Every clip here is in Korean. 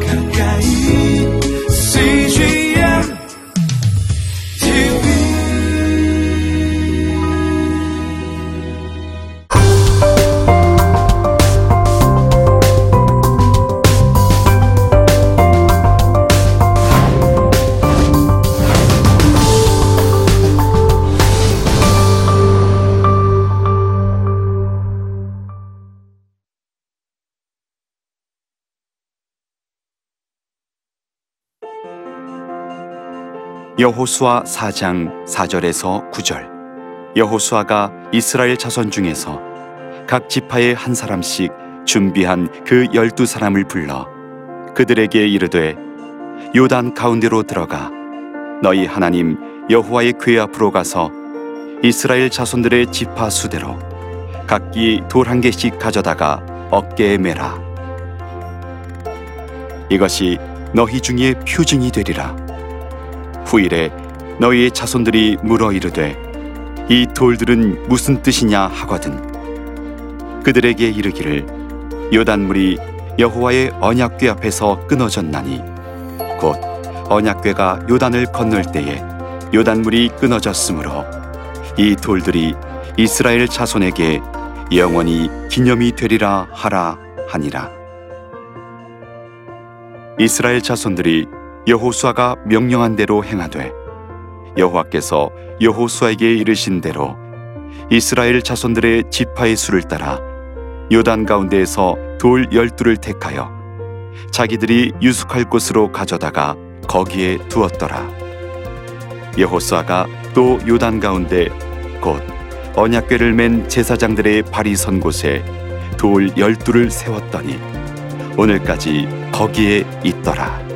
가까 여호수아 4장 4절에서 9절. 여호수아가 이스라엘 자손 중에서 각 지파의 한 사람씩 준비한 그 열두 사람을 불러 그들에게 이르되 요단 가운데로 들어가. 너희 하나님 여호와의 궤 앞으로 가서 이스라엘 자손들의 지파 수대로 각기 돌 한 개씩 가져다가 어깨에 매라. 이것이 너희 중에 표징이 되리라 후일에 너희의 자손들이 물어 이르되 이 돌들은 무슨 뜻이냐? 하거든. 그들에게 이르기를 요단물이 여호와의 언약궤 앞에서 끊어졌나니 곧 언약궤가 요단을 건널 때에 요단물이 끊어졌으므로 이 돌들이 이스라엘 자손에게 영원히 기념이 되리라 하라 하니라. 이스라엘 자손들이 여호수아가 명령한 대로 행하되 여호와께서 여호수아에게 이르신 대로 이스라엘 자손들의 지파의 수를 따라 요단 가운데에서 돌 열두를 택하여 자기들이 유숙할 곳으로 가져다가 거기에 두었더라 여호수아가 또 요단 가운데 곧 언약궤를 맨 제사장들의 발이 선 곳에 돌 열두를 세웠더니 오늘까지 거기에 있더라.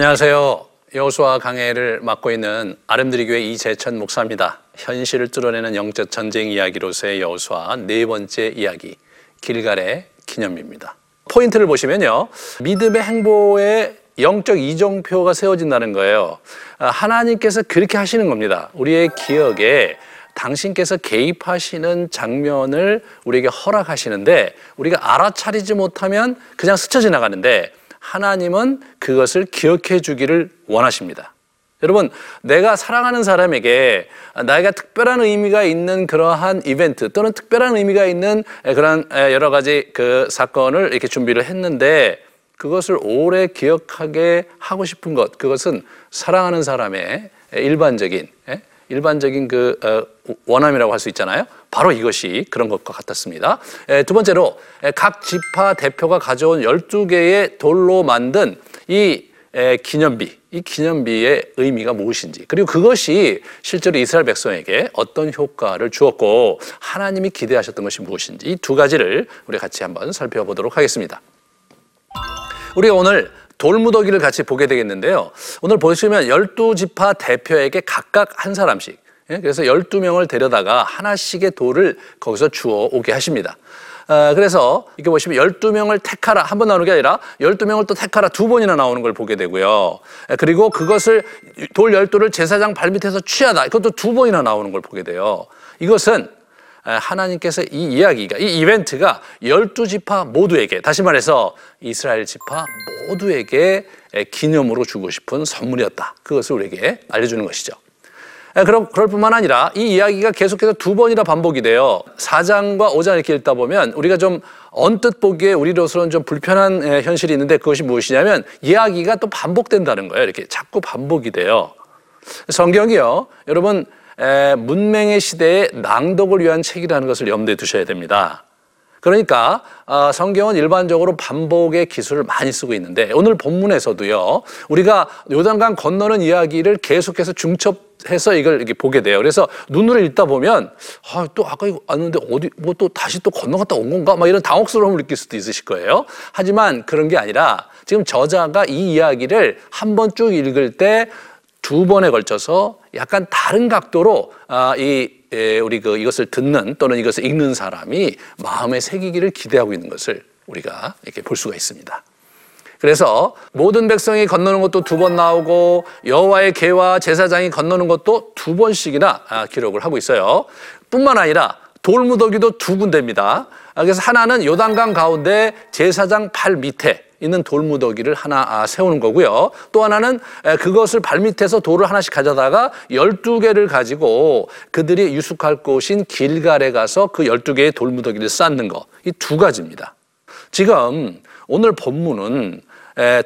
안녕하세요. 여호수아 강해를 맡고 있는 아름드리 교회 이재천 목사입니다. 현실을 뚫어내는 영적 전쟁 이야기로서의 여호수아 네 번째 이야기 길갈의 기념입니다. 포인트를 보시면요. 믿음의 행보에 영적 이정표가 세워진다는 거예요. 아, 하나님께서 그렇게 하시는 겁니다. 우리의 기억에 당신께서 개입하시는 장면을 우리에게 허락하시는데 우리가 알아차리지 못하면 그냥 스쳐 지나가는데 하나님은 그것을 기억해 주기를 원하십니다. 여러분, 내가 사랑하는 사람에게 나에게 특별한 의미가 있는 그러한 이벤트 또는 특별한 의미가 있는 그런 여러 가지 그 사건을 이렇게 준비를 했는데 그것을 오래 기억하게 하고 싶은 것, 그것은 사랑하는 사람의 일반적인 예? 일반적인 그 어, 원함이라고 할 수 있잖아요. 바로 이것이 그런 것과 같았습니다. 에, 두 번째로 에, 각 지파 대표가 가져온 12개의 돌로 만든 이 에, 기념비, 이 기념비의 의미가 무엇인지, 그리고 그것이 실제로 이스라엘 백성에게 어떤 효과를 주었고 하나님이 기대하셨던 것이 무엇인지 이 두 가지를 우리 같이 한번 살펴보도록 하겠습니다. 우리가 오늘 돌무더기를 같이 보게 되겠는데요. 오늘 보시면 12지파 대표에게 각각 한 사람씩 예, 그래서 12명을 데려다가 하나씩의 돌을 거기서 주워 오게 하십니다. 어, 그래서 이렇게 보시면 12명을 택하라 한 번 나오는 게 아니라 12명을 또 택하라 두 번이나 나오는 걸 보게 되고요. 예, 그리고 그것을 돌 12돌을 제사장 발밑에서 취하다 이것도 두 번이나 나오는 걸 보게 돼요. 이것은 하나님께서 이 이야기가 이 이벤트가 열두 지파 모두에게 다시 말해서 이스라엘 지파 모두에게 기념으로 주고 싶은 선물이었다. 그것을 우리에게 알려주는 것이죠. 그럼 그럴 뿐만 아니라 이 이야기가 계속해서 두 번이나 반복이 돼요. 4장과 5장 이렇게 읽다 보면 우리가 좀 언뜻 보기에 우리로서는 좀 불편한 현실이 있는데 그것이 무엇이냐면 이야기가 또 반복된다는 거예요. 이렇게 자꾸 반복이 돼요. 성경이요. 여러분 문맹의 시대에 낭독을 위한 책이라는 것을 염두에 두셔야 됩니다. 그러니까 어, 성경은 일반적으로 반복의 기술을 많이 쓰고 있는데 오늘 본문에서도요 우리가 요단강 건너는 이야기를 계속해서 중첩해서 이걸 이렇게 보게 돼요. 그래서 눈으로 읽다 보면 아, 또 아까 이거 왔는데 어디 뭐 또 다시 또 건너갔다 온 건가 막 이런 당혹스러움을 느낄 수도 있으실 거예요. 하지만 그런 게 아니라 지금 저자가 이 이야기를 한번 쭉 읽을 때 두 번에 걸쳐서 약간 다른 각도로 아, 이 에, 우리 그 이것을 듣는 또는 이것을 읽는 사람이 마음에 새기기를 기대하고 있는 것을 우리가 이렇게 볼 수가 있습니다. 그래서 모든 백성이 건너는 것도 두 번 나오고 여호와의 개와 제사장이 건너는 것도 두 번씩이나 아, 기록을 하고 있어요. 뿐만 아니라 돌무더기도 두 군데입니다. 아, 그래서 하나는 요단강 가운데 제사장 발 밑에 있는 돌무더기를 하나 아, 세우는 거고요. 또 하나는 에, 그것을 발 밑에서 돌을 하나씩 가져다가 열두 개를 가지고 그들이 유숙할 곳인 길갈에 가서 그 열두 개의 돌무더기를 쌓는 거. 이 두 가지입니다. 지금 오늘 본문은 에,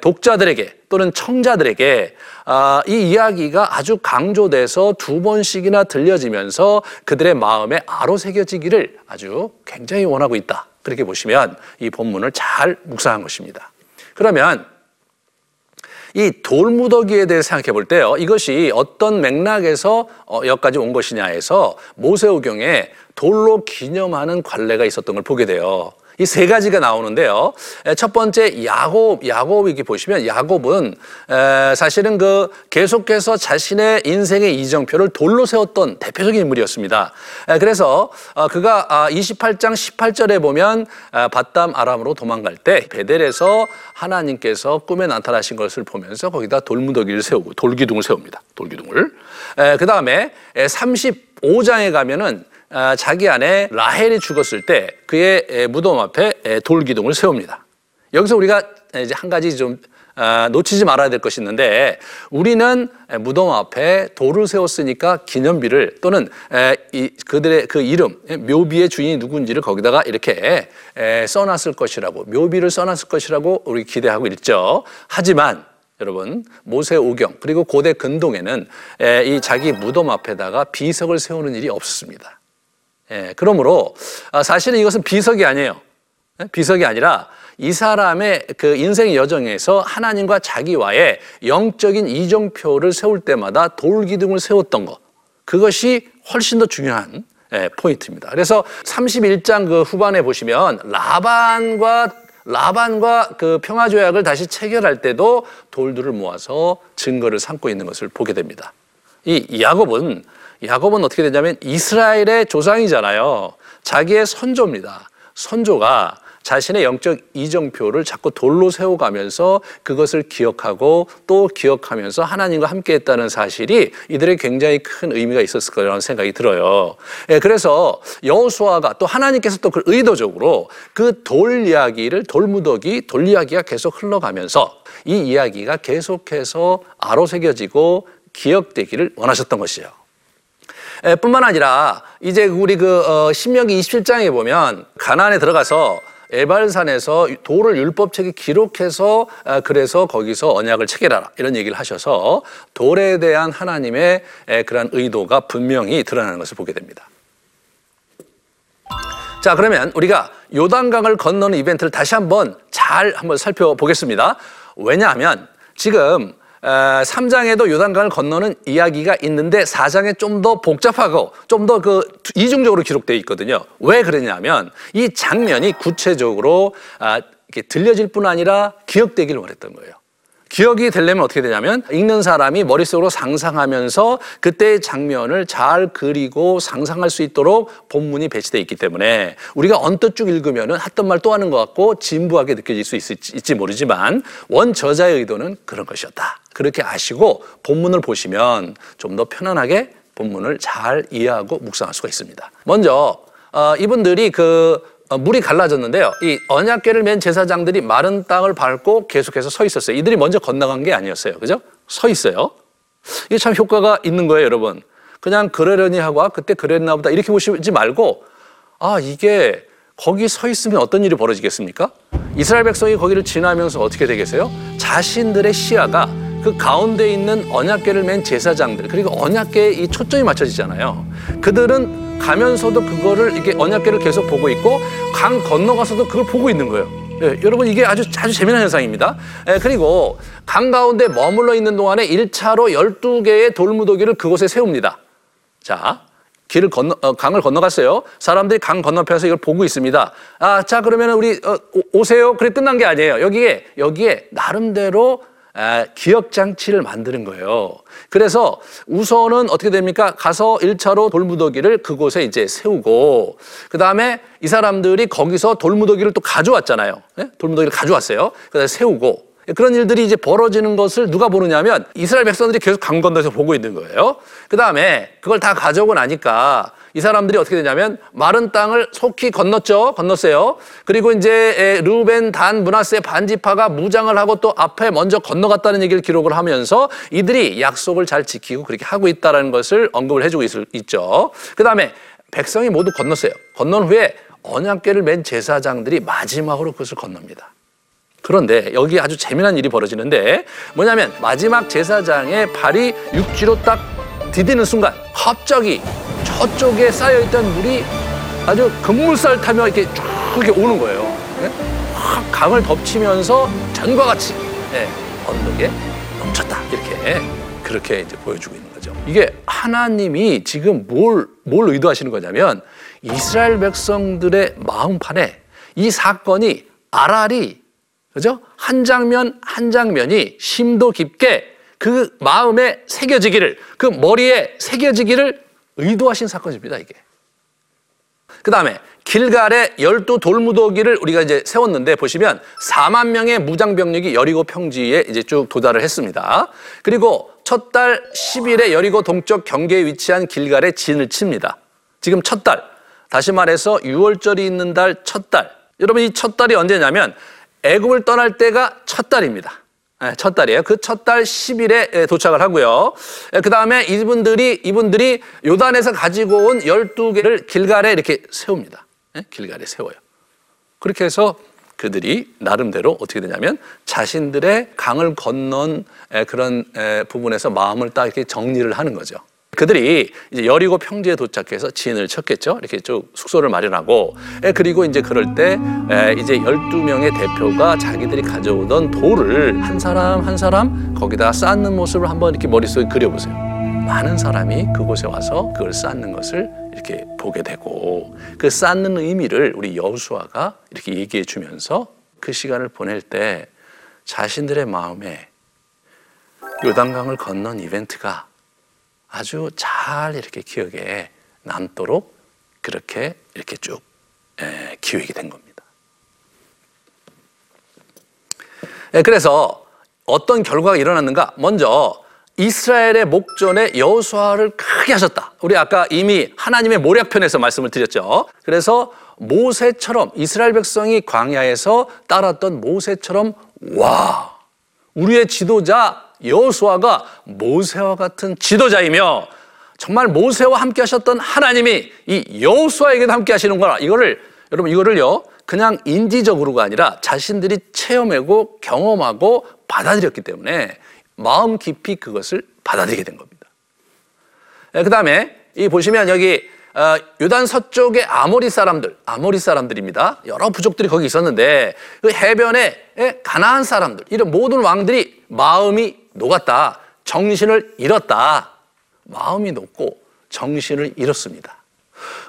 독자들에게 또는 청자들에게 아, 이 이야기가 아주 강조돼서 두 번씩이나 들려지면서 그들의 마음에 아로새겨지기를 아주 굉장히 원하고 있다. 그렇게 보시면 이 본문을 잘 묵상한 것입니다. 그러면 이 돌무더기에 대해 생각해 볼 때요. 이것이 어떤 맥락에서 어, 여기까지 온 것이냐에서 모세오경에 돌로 기념하는 관례가 있었던 걸 보게 돼요. 이 세 가지가 나오는데요. 에, 첫 번째 야곱, 야곱 이렇게 보시면 야곱은 에, 사실은 그 계속해서 자신의 인생의 이정표를 돌로 세웠던 대표적인 인물이었습니다. 에, 그래서 어, 그가 아, 28장 18절에 보면 아, 바담 아람으로 도망갈 때 베델에서 하나님께서 꿈에 나타나신 것을 보면서 거기다 돌무더기를 세우고 돌기둥을 세웁니다. 돌기둥을. 그 다음에 35장에 가면은 아, 자기 아내 라헬이 죽었을 때 그의 에, 무덤 앞에 에, 돌기둥을 세웁니다. 여기서 우리가 이제 한 가지 좀 아, 놓치지 말아야 될 것이 있는데 우리는 에, 무덤 앞에 돌을 세웠으니까 기념비를 또는 그들의 그 이름 에, 묘비의 주인이 누군지를 거기다가 이렇게 에, 써놨을 것이라고 묘비를 써놨을 것이라고 우리 기대하고 있죠. 하지만 여러분 모세 오경 그리고 고대 근동에는 에, 이 자기 무덤 앞에다가 비석을 세우는 일이 없었습니다. 예, 그러므로 아, 사실은 이것은 비석이 아니에요. 예? 비석이 아니라 이 사람의 그 인생 여정에서 하나님과 자기와의 영적인 이정표를 세울 때마다 돌기둥을 세웠던 것. 그것이 훨씬 더 중요한 예, 포인트입니다. 그래서 31장 그 후반에 보시면 라반과 라반과 그 평화 조약을 다시 체결할 때도 돌들을 모아서 증거를 삼고 있는 것을 보게 됩니다. 이 야곱은 야곱은 어떻게 되냐면 이스라엘의 조상이잖아요. 자기의 선조입니다. 선조가 자신의 영적 이정표를 자꾸 돌로 세워가면서 그것을 기억하고 또 기억하면서 하나님과 함께 했다는 사실이 이들의 굉장히 큰 의미가 있었을 거라는 생각이 들어요. 예, 그래서 여호수아가 또 하나님께서 또 그 의도적으로 그 돌 이야기를 돌무더기 돌 이야기가 계속 흘러가면서 이 이야기가 계속해서 아로 새겨지고 기억되기를 원하셨던 것이에요. 에, 뿐만 아니라 이제 우리 그 어, 신명기 27장에 보면 가나안에 들어가서 에발산에서 돌을 율법책에 기록해서 아, 그래서 거기서 언약을 체결하라 이런 얘기를 하셔서 돌에 대한 하나님의 에, 그러한 의도가 분명히 드러나는 것을 보게 됩니다. 자 그러면 우리가 요단강을 건너는 이벤트를 다시 한번 잘 한번 살펴보겠습니다. 왜냐하면 지금 3장에도 요단강을 건너는 이야기가 있는데 4장에 좀 더 복잡하고 좀 더 그 이중적으로 기록되어 있거든요. 왜 그러냐면 이 장면이 구체적으로 아, 이렇게 들려질 뿐 아니라 기억되기를 원했던 거예요. 기억이 되려면 어떻게 되냐면 읽는 사람이 머릿속으로 상상하면서 그때의 장면을 잘 그리고 상상할 수 있도록 본문이 배치되어 있기 때문에 우리가 언뜻 쭉 읽으면 했던 말 또 하는 것 같고 진부하게 느껴질 수 있을지 모르지만 원 저자의 의도는 그런 것이었다. 그렇게 아시고 본문을 보시면 좀 더 편안하게 본문을 잘 이해하고 묵상할 수가 있습니다. 먼저 어, 이분들이 그 어, 물이 갈라졌는데요. 이 언약궤를 맨 제사장들이 마른 땅을 밟고 계속해서 서 있었어요. 이들이 먼저 건너간 게 아니었어요. 그죠? 서 있어요. 이게 참 효과가 있는 거예요, 여러분. 그냥 그러려니 하고 아, 그때 그랬나 보다 이렇게 보시지 말고 아, 이게 거기 서 있으면 어떤 일이 벌어지겠습니까? 이스라엘 백성이 거기를 지나면서 어떻게 되겠어요? 자신들의 시야가 그 가운데 있는 언약궤를 맨 제사장들 그리고 언약궤에 이 초점이 맞춰지잖아요. 그들은 가면서도 그거를 이게 언약궤를 계속 보고 있고 강 건너가서도 그걸 보고 있는 거예요. 예, 여러분 이게 아주 아주 재미난 현상입니다. 예, 그리고 강 가운데 머물러 있는 동안에 1차로 12개의 돌무더기를 그곳에 세웁니다. 자, 길을 건너 어, 강을 건너갔어요. 사람들이 강 건너편에서 이걸 보고 있습니다. 아, 자 그러면 우리 어, 오, 오세요. 그래 끝난 게 아니에요. 여기에 여기에 나름대로 아, 기억 장치를 만드는 거예요. 그래서 우선은 어떻게 됩니까? 가서 1차로 돌무더기를 그곳에 이제 세우고 그 다음에 이 사람들이 거기서 돌무더기를 또 가져왔잖아요. 예? 돌무더기를 가져왔어요. 그다음에 세우고 그런 일들이 이제 벌어지는 것을 누가 보느냐면 이스라엘 백성들이 계속 강 건너서 보고 있는 거예요. 그 다음에 그걸 다 가져오고 나니까 이 사람들이 어떻게 되냐면 마른 땅을 속히 건넜죠. 건넜어요. 그리고 이제 루벤, 단, 문하세 반지파가 무장을 하고 또 앞에 먼저 건너갔다는 얘기를 기록을 하면서 이들이 약속을 잘 지키고 그렇게 하고 있다는 것을 언급을 해주고 있, 있죠. 그 다음에 백성이 모두 건넜어요. 건넌 후에 언약궤를 맨 제사장들이 마지막으로 그것을 건넙니다. 그런데 여기 아주 재미난 일이 벌어지는데 뭐냐면 마지막 제사장의 발이 육지로 딱 디디는 순간 갑자기 저쪽에 쌓여있던 물이 아주 급물살 타며 이렇게 쭉 이렇게 오는 거예요. 예? 확 강을 덮치면서 전과 같이 예, 언덕에 넘쳤다 이렇게 그렇게 이제 보여주고 있는 거죠. 이게 하나님이 지금 뭘, 뭘 의도하시는 거냐면 이스라엘 백성들의 마음판에 이 사건이 아랄이 그죠? 한 장면 한 장면이 심도 깊게 그 마음에 새겨지기를 그 머리에 새겨지기를 의도하신 사건입니다 이게. 그 다음에 길갈에 열두 돌무더기를 우리가 이제 세웠는데 보시면 4만 명의 무장 병력이 여리고 평지에 이제 쭉 도달을 했습니다. 그리고 첫 달 10일에 여리고 동쪽 경계에 위치한 길갈에 진을 칩니다. 지금 첫 달, 다시 말해서 6월절이 있는 달 첫 달. 여러분 이 첫 달이 언제냐면 애굽을 떠날 때가 첫 달입니다. 예, 첫 달이에요. 그 첫 달 10일에 도착을 하고요. 예, 그 다음에 이분들이, 이분들이 요단에서 가지고 온 12개를 길갈에 이렇게 세웁니다. 예, 길갈에 세워요. 그렇게 해서 그들이 나름대로 어떻게 되냐면 자신들의 강을 건넌 그런 부분에서 마음을 딱 이렇게 정리를 하는 거죠. 그들이 이제 여리고 평지에 도착해서 진을 쳤겠죠. 이렇게 쭉 숙소를 마련하고 그리고 이제 그럴 때 이제 12명의 대표가 자기들이 가져오던 돌을 한 사람 한 사람 거기다 쌓는 모습을 한번 이렇게 머릿속에 그려보세요. 많은 사람이 그곳에 와서 그걸 쌓는 것을 이렇게 보게 되고 그 쌓는 의미를 우리 여수아가 이렇게 얘기해 주면서 그 시간을 보낼 때 자신들의 마음에 요단강을 건넌 이벤트가 아주 잘 이렇게 기억에 남도록 그렇게 이렇게 쭉 기획이 된 겁니다. 그래서 어떤 결과가 일어났는가? 먼저 이스라엘의 목전에 여호수아를 크게 하셨다. 우리 아까 이미 하나님의 모략편에서 말씀을 드렸죠. 그래서 모세처럼 이스라엘 백성이 광야에서 따랐던 모세처럼 와 우리의 지도자 여호수아가 모세와 같은 지도자이며 정말 모세와 함께 하셨던 하나님이 이 여호수아에게도 함께 하시는 거라. 이거를 여러분 이거를요. 그냥 인지적으로가 아니라 자신들이 체험하고 경험하고 받아들였기 때문에 마음 깊이 그것을 받아들이게 된 겁니다. 그 다음에 이 보시면 여기 어, 요단 서쪽의 아모리 사람들, 아모리 사람들입니다. 여러 부족들이 거기 있었는데 그 해변에 가나안 사람들, 이런 모든 왕들이 마음이 녹았다. 정신을 잃었다. 마음이 녹고 정신을 잃었습니다.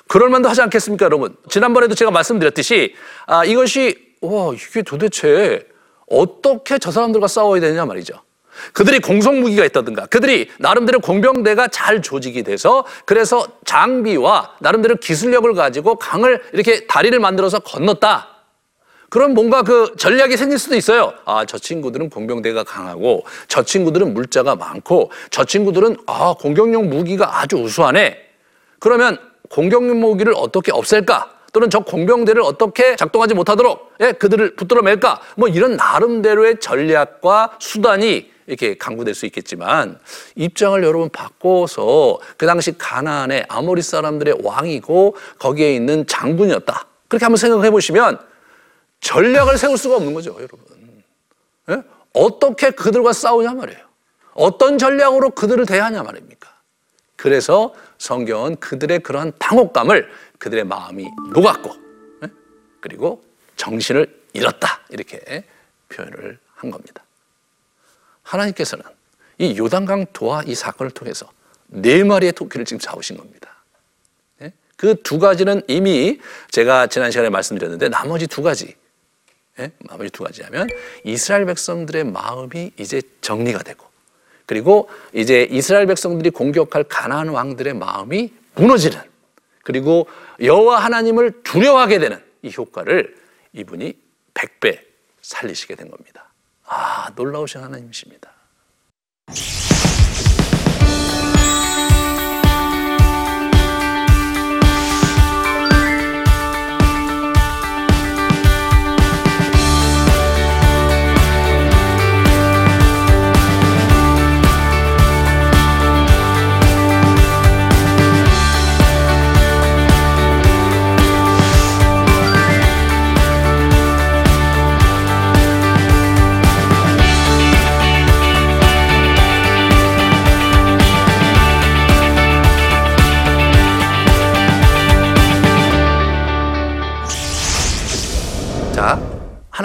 그럴 만도 하지 않겠습니까, 여러분? 지난번에도 제가 말씀드렸듯이 아, 이것이 와 이게 도대체 어떻게 저 사람들과 싸워야 되냐 말이죠. 그들이 공성 무기가 있다든가 그들이 나름대로 공병대가 잘 조직이 돼서 그래서 장비와 나름대로 기술력을 가지고 강을 이렇게 다리를 만들어서 건넜다. 그럼 뭔가 그 전략이 생길 수도 있어요. 아, 저 친구들은 공병대가 강하고 저 친구들은 물자가 많고 저 친구들은 아, 공격용 무기가 아주 우수하네. 그러면 공격용 무기를 어떻게 없앨까? 또는 저 공병대를 어떻게 작동하지 못하도록 예, 그들을 붙들어 맬까? 뭐 이런 나름대로의 전략과 수단이 이렇게 강구될 수 있겠지만 입장을 여러분 바꿔서 그 당시 가나안의 아모리 사람들의 왕이고 거기에 있는 장군이었다. 그렇게 한번 생각해 보시면 전략을 세울 수가 없는 거죠, 여러분. 예? 어떻게 그들과 싸우냐 말이에요. 어떤 전략으로 그들을 대하냐 말입니까? 그래서 성경은 그들의 그러한 당혹감을 그들의 마음이 녹았고, 예? 그리고 정신을 잃었다. 이렇게 표현을 한 겁니다. 하나님께서는 이 요단강 도와 이 사건을 통해서 네 마리의 토끼를 지금 잡으신 겁니다. 예? 그두 가지는 이미 제가 지난 시간에 말씀드렸는데 나머지 두 가지 예? 마무리 두 가지 하면 이스라엘 백성들의 마음이 이제 정리가 되고 그리고 이제 이스라엘 백성들이 공격할 가나안 왕들의 마음이 무너지는 그리고 여호와 하나님을 두려워하게 되는 이 효과를 이분이 100배 살리시게 된 겁니다. 아, 놀라우신 하나님이십니다.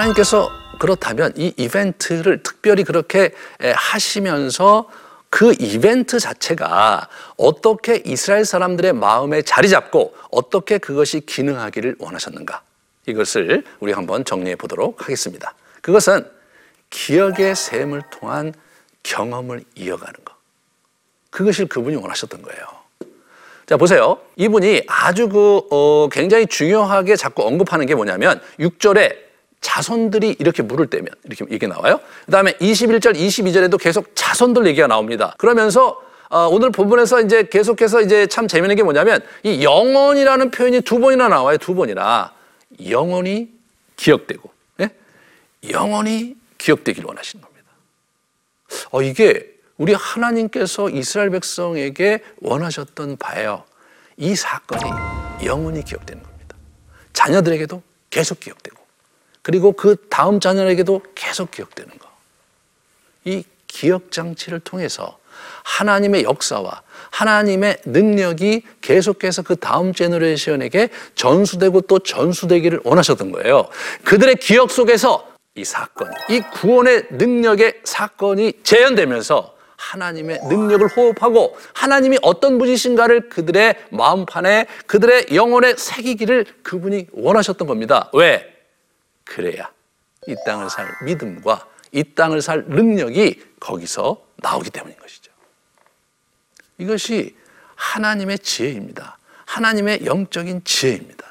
하나님께서 그렇다면 이 이벤트를 특별히 그렇게 에, 하시면서 그 이벤트 자체가 어떻게 이스라엘 사람들의 마음에 자리 잡고 어떻게 그것이 기능하기를 원하셨는가? 이것을 우리 한번 정리해 보도록 하겠습니다. 그것은 기억의 셈을 통한 경험을 이어가는 것. 그것을 그분이 원하셨던 거예요. 자, 보세요. 이분이 아주 그, 어, 굉장히 중요하게 자꾸 언급하는 게 뭐냐면 6절에 자손들이 이렇게 물을 떼면 이렇게 이게 나와요. 그 다음에 21절, 22절에도 계속 자손들 얘기가 나옵니다. 그러면서 어, 오늘 본문에서 이제 계속해서 이제 참 재미있는 게 뭐냐면 이 영원이라는 표현이 두 번이나 나와요. 두 번이나. 영원히 기억되고, 예? 영원히 기억되기를 원하시는 겁니다. 어, 이게 우리 하나님께서 이스라엘 백성에게 원하셨던 바예요. 이 사건이 영원히 기억되는 겁니다. 자녀들에게도 계속 기억되고, 그리고 그 다음 자녀에게도 계속 기억되는 거. 이 기억 장치를 통해서 하나님의 역사와 하나님의 능력이 계속해서 그 다음 제너레이션에게 전수되고 또 전수되기를 원하셨던 거예요. 그들의 기억 속에서 이 사건, 이 구원의 능력의 사건이 재현되면서 하나님의 능력을 호흡하고 하나님이 어떤 분이신가를 그들의 마음판에 그들의 영혼에 새기기를 그분이 원하셨던 겁니다. 왜? 그래야 이 땅을 살 믿음과 이 땅을 살 능력이 거기서 나오기 때문인 것이죠. 이것이 하나님의 지혜입니다. 하나님의 영적인 지혜입니다.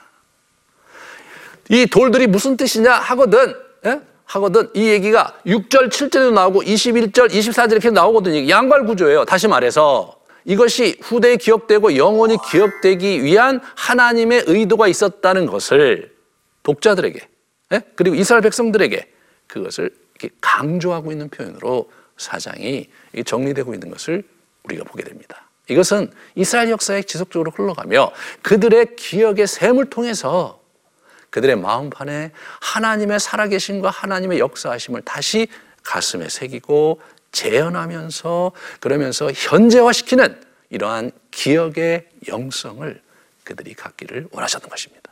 이 돌들이 무슨 뜻이냐 하거든, 예? 하거든 이 얘기가 6절, 7절에도 나오고 21절, 24절 이렇게 나오거든요. 양괄 구조예요. 다시 말해서 이것이 후대에 기억되고 영원히 기억되기 위한 하나님의 의도가 있었다는 것을 독자들에게 예? 그리고 이스라엘 백성들에게 그것을 강조하고 있는 표현으로 사장이 정리되고 있는 것을 우리가 보게 됩니다. 이것은 이스라엘 역사에 지속적으로 흘러가며 그들의 기억의 셈을 통해서 그들의 마음판에 하나님의 살아계심과 하나님의 역사하심을 다시 가슴에 새기고 재현하면서 그러면서 현재화시키는 이러한 기억의 영성을 그들이 갖기를 원하셨던 것입니다.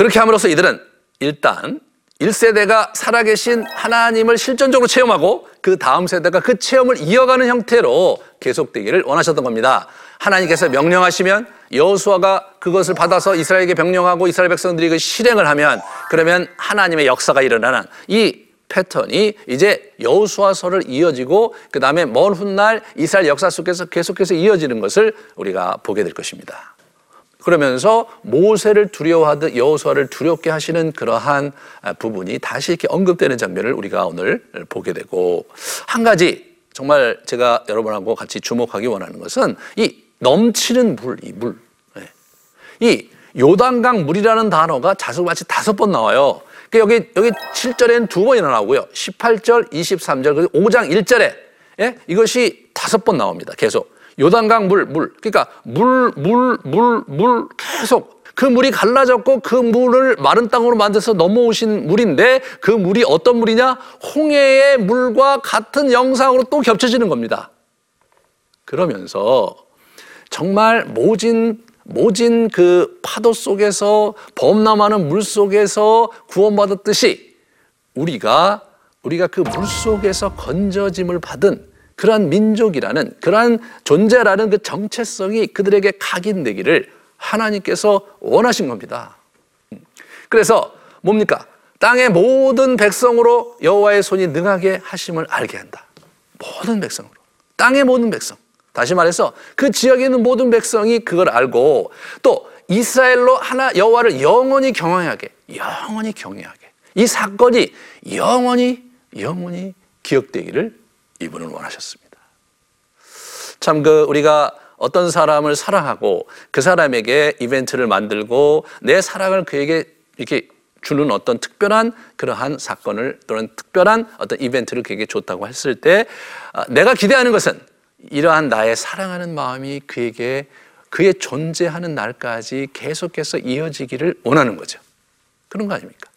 그렇게 함으로써 이들은 일단 1세대가 살아계신 하나님을 실존적으로 체험하고 그 다음 세대가 그 체험을 이어가는 형태로 계속되기를 원하셨던 겁니다. 하나님께서 명령하시면 여호수아가 그것을 받아서 이스라엘에게 명령하고 이스라엘 백성들이 그 실행을 하면 그러면 하나님의 역사가 일어나는 이 패턴이 이제 여호수아서를 이어지고 그 다음에 먼 훗날 이스라엘 역사 속에서 계속해서 이어지는 것을 우리가 보게 될 것입니다. 그러면서 모세를 두려워하듯 여호수아를 두렵게 하시는 그러한 부분이 다시 이렇게 언급되는 장면을 우리가 오늘 보게 되고 한 가지 정말 제가 여러분하고 같이 주목하기 원하는 것은 이 넘치는 물, 이 물. 네. 이 요단강 물이라는 단어가 자석마치 다섯 번 나와요. 그러니까 여기, 여기 7절에는 두 번이나 나오고요. 18절, 23절, 그리고 5장 1절에 예? 이것이 다섯 번 나옵니다. 계속. 요단강 물, 물. 그러니까 물, 물, 물, 물 계속 그 물이 갈라졌고 그 물을 마른 땅으로 만들어서 넘어오신 물인데 그 물이 어떤 물이냐? 홍해의 물과 같은 영상으로 또 겹쳐지는 겁니다. 그러면서 정말 모진 모진 그 파도 속에서 범람하는 물 속에서 구원받았듯이 우리가 우리가 그 물 속에서 건져짐을 받은 그러한 민족이라는 그러한 존재라는 그 정체성이 그들에게 각인되기를 하나님께서 원하신 겁니다. 그래서 뭡니까? 땅의 모든 백성으로 여호와의 손이 능하게 하심을 알게 한다. 모든 백성으로. 땅의 모든 백성. 다시 말해서 그 지역에 있는 모든 백성이 그걸 알고 또 이스라엘로 하나 여호와를 영원히 경외하게 영원히 경외하게 이 사건이 영원히 영원히 기억되기를 이분은 원하셨습니다. 참 그 우리가 어떤 사람을 사랑하고 그 사람에게 이벤트를 만들고 내 사랑을 그에게 이렇게 주는 어떤 특별한 그러한 사건을 또는 특별한 어떤 이벤트를 그에게 줬다고 했을 때 아, 내가 기대하는 것은 이러한 나의 사랑하는 마음이 그에게 그의 존재하는 날까지 계속해서 이어지기를 원하는 거죠. 그런 거 아닙니까?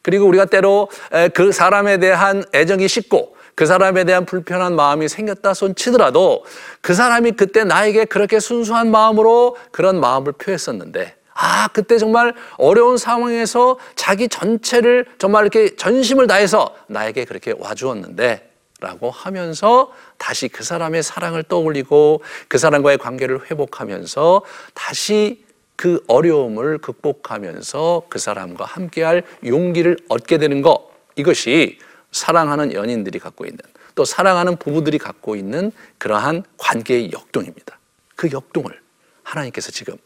그리고 우리가 때로 에, 그 사람에 대한 애정이 식고 그 사람에 대한 불편한 마음이 생겼다 손 치더라도 그 사람이 그때 나에게 그렇게 순수한 마음으로 그런 마음을 표했었는데 아, 그때 정말 어려운 상황에서 자기 전체를 정말 이렇게 전심을 다해서 나에게 그렇게 와주었는데 라고 하면서 다시 그 사람의 사랑을 떠올리고 그 사람과의 관계를 회복하면서 다시 그 어려움을 극복하면서 그 사람과 함께할 용기를 얻게 되는 것 이것이 사랑하는 연인들이 갖고 있는 또 사랑하는 부부들이 갖고 있는 그러한 관계의 역동입니다. 그 역동을 하나님께서 지금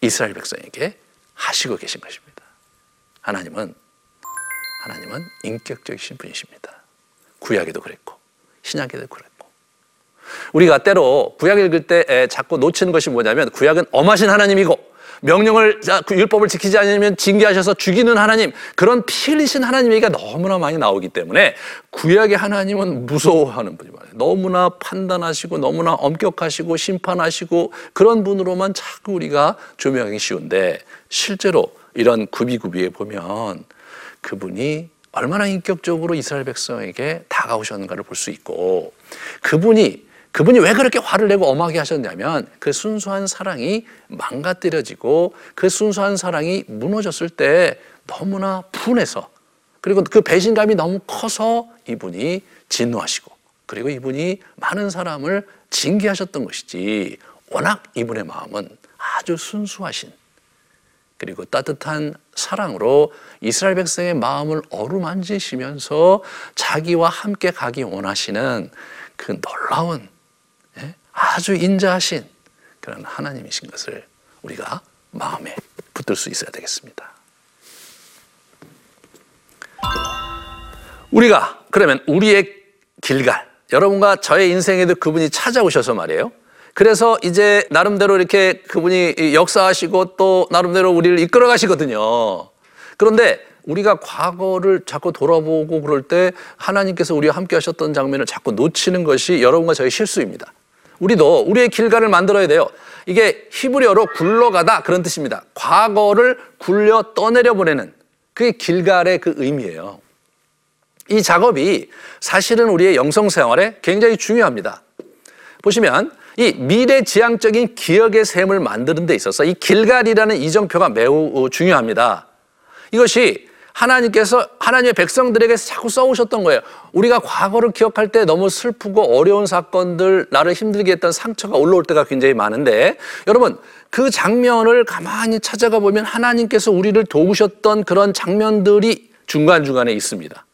이스라엘 백성에게 하시고 계신 것입니다. 하나님은 하나님은 인격적이신 분이십니다. 구약에도 그랬고 신약에도 그랬고 우리가 때로 구약 읽을 때 자꾸 놓치는 것이 뭐냐면 구약은 엄하신 하나님이고 명령을 그 율법을 지키지 않으면 징계하셔서 죽이는 하나님 그런 피 흘리신 하나님 얘기가 너무나 많이 나오기 때문에 구약의 하나님은 무서워하는 분이 많아요. 너무나 판단하시고 너무나 엄격하시고 심판하시고 그런 분으로만 자꾸 우리가 조명하기 쉬운데 실제로 이런 구비구비에 보면 그분이 얼마나 인격적으로 이스라엘 백성에게 다가오셨는가를 볼 수 있고 그분이 그분이 왜 그렇게 화를 내고 엄하게 하셨냐면 그 순수한 사랑이 망가뜨려지고 그 순수한 사랑이 무너졌을 때 너무나 분해서 그리고 그 배신감이 너무 커서 이분이 진노하시고 그리고 이분이 많은 사람을 징계하셨던 것이지 워낙 이분의 마음은 아주 순수하신 그리고 따뜻한 사랑으로 이스라엘 백성의 마음을 어루만지시면서 자기와 함께 가기 원하시는 그 놀라운 아주 인자하신 그런 하나님이신 것을 우리가 마음에 붙들 수 있어야 되겠습니다. 우리가 그러면 우리의 길갈 여러분과 저의 인생에도 그분이 찾아오셔서 말이에요. 그래서 이제 나름대로 이렇게 그분이 역사하시고 또 나름대로 우리를 이끌어 가시거든요. 그런데 우리가 과거를 자꾸 돌아보고 그럴 때 하나님께서 우리와 함께 하셨던 장면을 자꾸 놓치는 것이 여러분과 저의 실수입니다. 우리도 우리의 길가를 만들어야 돼요. 이게 히브리어로 굴러가다 그런 뜻입니다. 과거를 굴려 떠내려 보내는 그게 길갈의 그 의미예요. 이 작업이 사실은 우리의 영성 생활에 굉장히 중요합니다. 보시면 이 미래지향적인 기억의 셈을 만드는 데 있어서 이 길갈이라는 이정표가 매우 중요합니다. 이것이 하나님께서 하나님의 백성들에게 자꾸 써오셨던 거예요. 우리가 과거를 기억할 때 너무 슬프고 어려운 사건들, 나를 힘들게 했던 상처가 올라올 때가 굉장히 많은데, 여러분, 그 장면을 가만히 찾아가 보면 하나님께서 우리를 도우셨던 그런 장면들이 중간중간에 있습니다.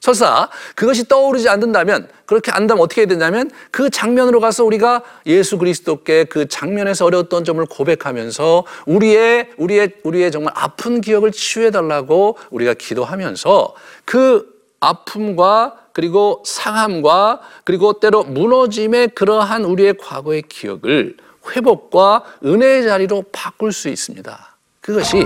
설사 그것이 떠오르지 않는다면 그렇게 안다면 어떻게 해야 되냐면 그 장면으로 가서 우리가 예수 그리스도께 그 장면에서 어려웠던 점을 고백하면서 우리의 우리의 우리의 정말 아픈 기억을 치유해 달라고 우리가 기도하면서 그 아픔과 그리고 상함과 그리고 때로 무너짐의 그러한 우리의 과거의 기억을 회복과 은혜의 자리로 바꿀 수 있습니다. 그것이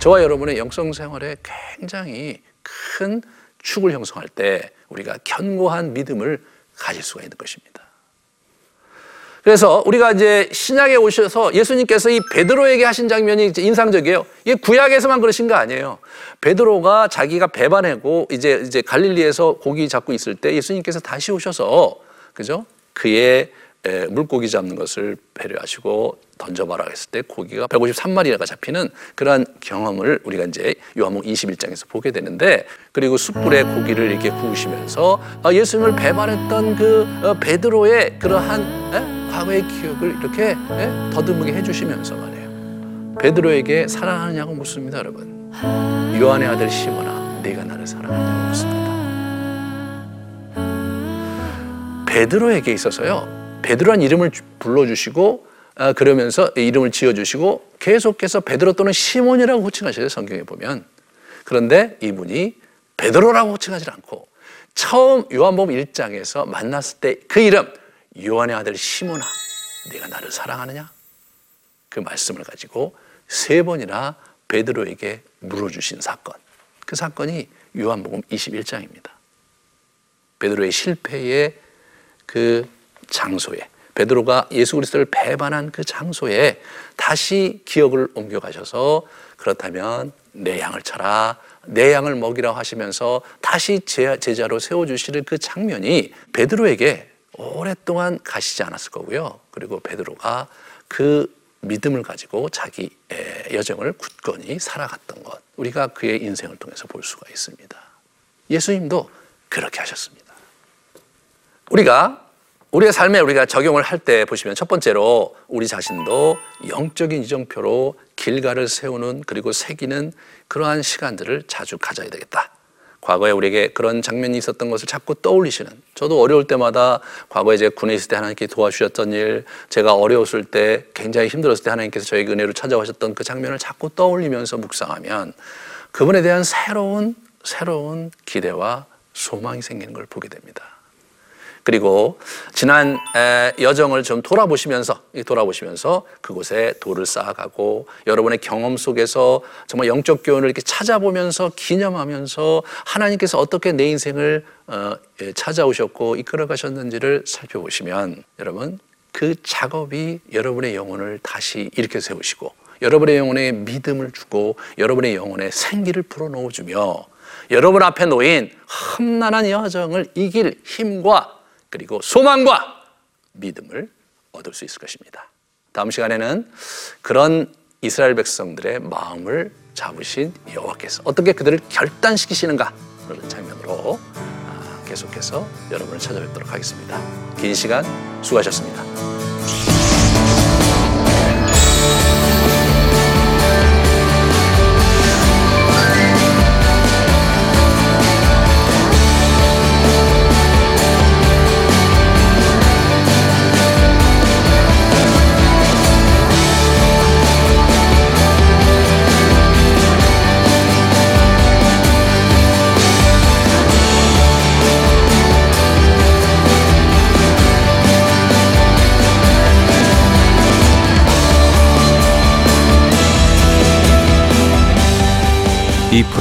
저와 여러분의 영성 생활에 굉장히 큰 축을 형성할 때 우리가 견고한 믿음을 가질 수가 있는 것입니다. 그래서 우리가 이제 신약에 오셔서 예수님께서 이 베드로에게 하신 장면이 인상적이에요. 이게 구약에서만 그러신 거 아니에요. 베드로가 자기가 배반하고 이제 이제 갈릴리에서 고기 잡고 있을 때 예수님께서 다시 오셔서 그죠? 그의 물고기 잡는 것을 배려하시고 던져봐라 했을 때 고기가 153마리가 잡히는 그러한 경험을 우리가 이제 요한복 21장에서 보게 되는데 그리고 숯불에 고기를 이렇게 구우시면서 아, 예수님을 배반했던 그 어, 베드로의 그러한 과거의 기억을 이렇게 더듬게 해주시면서 말이에요. 베드로에게 사랑하느냐고 묻습니다, 여러분. 요한의 아들 시몬아, 네가 나를 사랑하냐고 묻습니다. 베드로에게 있어서요. 베드로란 이름을 주- 불러주시고 아, 그러면서 이름을 지어주시고 계속해서 베드로 또는 시몬이라고 호칭하셔요 성경에 보면. 그런데 이분이 베드로라고 호칭하지 않고 처음 요한복음 1장에서 만났을 때 그 이름 요한의 아들 시몬아 네가 나를 사랑하느냐? 그 말씀을 가지고 세 번이나 베드로에게 물어주신 사건. 그 사건이 요한복음 21장입니다. 베드로의 실패의 그 장소에 베드로가 예수 그리스도를 배반한 그 장소에 다시 기억을 옮겨 가셔서 그렇다면 내 양을 쳐라 내 양을 먹이라 하시면서 다시 제- 제자로 세워 주시는 그 장면이 베드로에게 오랫동안 가시지 않았을 거고요. 그리고 베드로가 그 믿음을 가지고 자기 여정을 굳건히 살아갔던 것 우리가 그의 인생을 통해서 볼 수가 있습니다. 예수님도 그렇게 하셨습니다. 우리가 우리의 삶에 우리가 적용을 할 때 보시면 첫 번째로 우리 자신도 영적인 이정표로 길가를 세우는 그리고 새기는 그러한 시간들을 자주 가져야 되겠다. 과거에 우리에게 그런 장면이 있었던 것을 자꾸 떠올리시는 저도 어려울 때마다 과거에 제 군에 있을 때 하나님께 도와주셨던 일 제가 어려웠을 때 굉장히 힘들었을 때 하나님께서 저에게 은혜로 찾아오셨던 그 장면을 자꾸 떠올리면서 묵상하면 그분에 대한 새로운 새로운 기대와 소망이 생기는 걸 보게 됩니다. 그리고 지난 에, 여정을 좀 돌아보시면서 이 돌아보시면서 그곳에 돌을 쌓아가고 여러분의 경험 속에서 정말 영적 교훈을 이렇게 찾아보면서 기념하면서 하나님께서 어떻게 내 인생을 어, 예, 찾아오셨고 이끌어 가셨는지를 살펴보시면 여러분 그 작업이 여러분의 영혼을 다시 일으켜 세우시고 여러분의 영혼에 믿음을 주고 여러분의 영혼에 생기를 불어넣어 주며 여러분 앞에 놓인 험난한 여정을 이길 힘과 그리고 소망과 믿음을 얻을 수 있을 것입니다. 다음 시간에는 그런 이스라엘 백성들의 마음을 잡으신 여호와께서 어떻게 그들을 결단시키시는가 그런 장면으로 아, 계속해서 여러분을 찾아뵙도록 하겠습니다. 긴 시간 수고하셨습니다.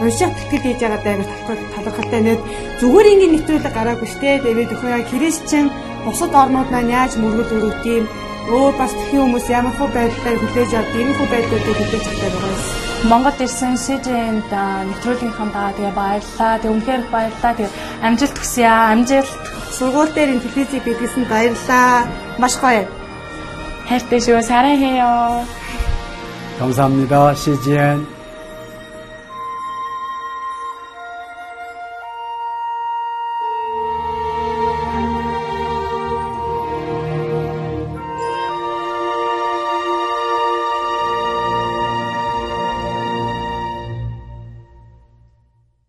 уншаад тэтгэл хийж байгаа даа талархалтай нэг зүгээр ингээд нэвтрүүлэг гараагүй штэ тэгээд өхөө яа христчэн бусад орнууд маань яаж мөргөл өрөвт юм өөр бас тхэн хүмүүс ямар хөө байдлаар хүлээж авд ийм хөө байдлуудыг хүлээж авдаг байгаа юм. Монгол ирсэн СЖН-д нэвтрүүлгийнхаа даа тэгээ баярлаа. Тэг үнхээр баярлаа. Тэг амжилт хүсье аа. Амжилт. Сургууль дээр ин телевизийг бидлсэн баярлаа. Маш гоё. хайртай шүү. 사랑해요. 감사합니다. CGN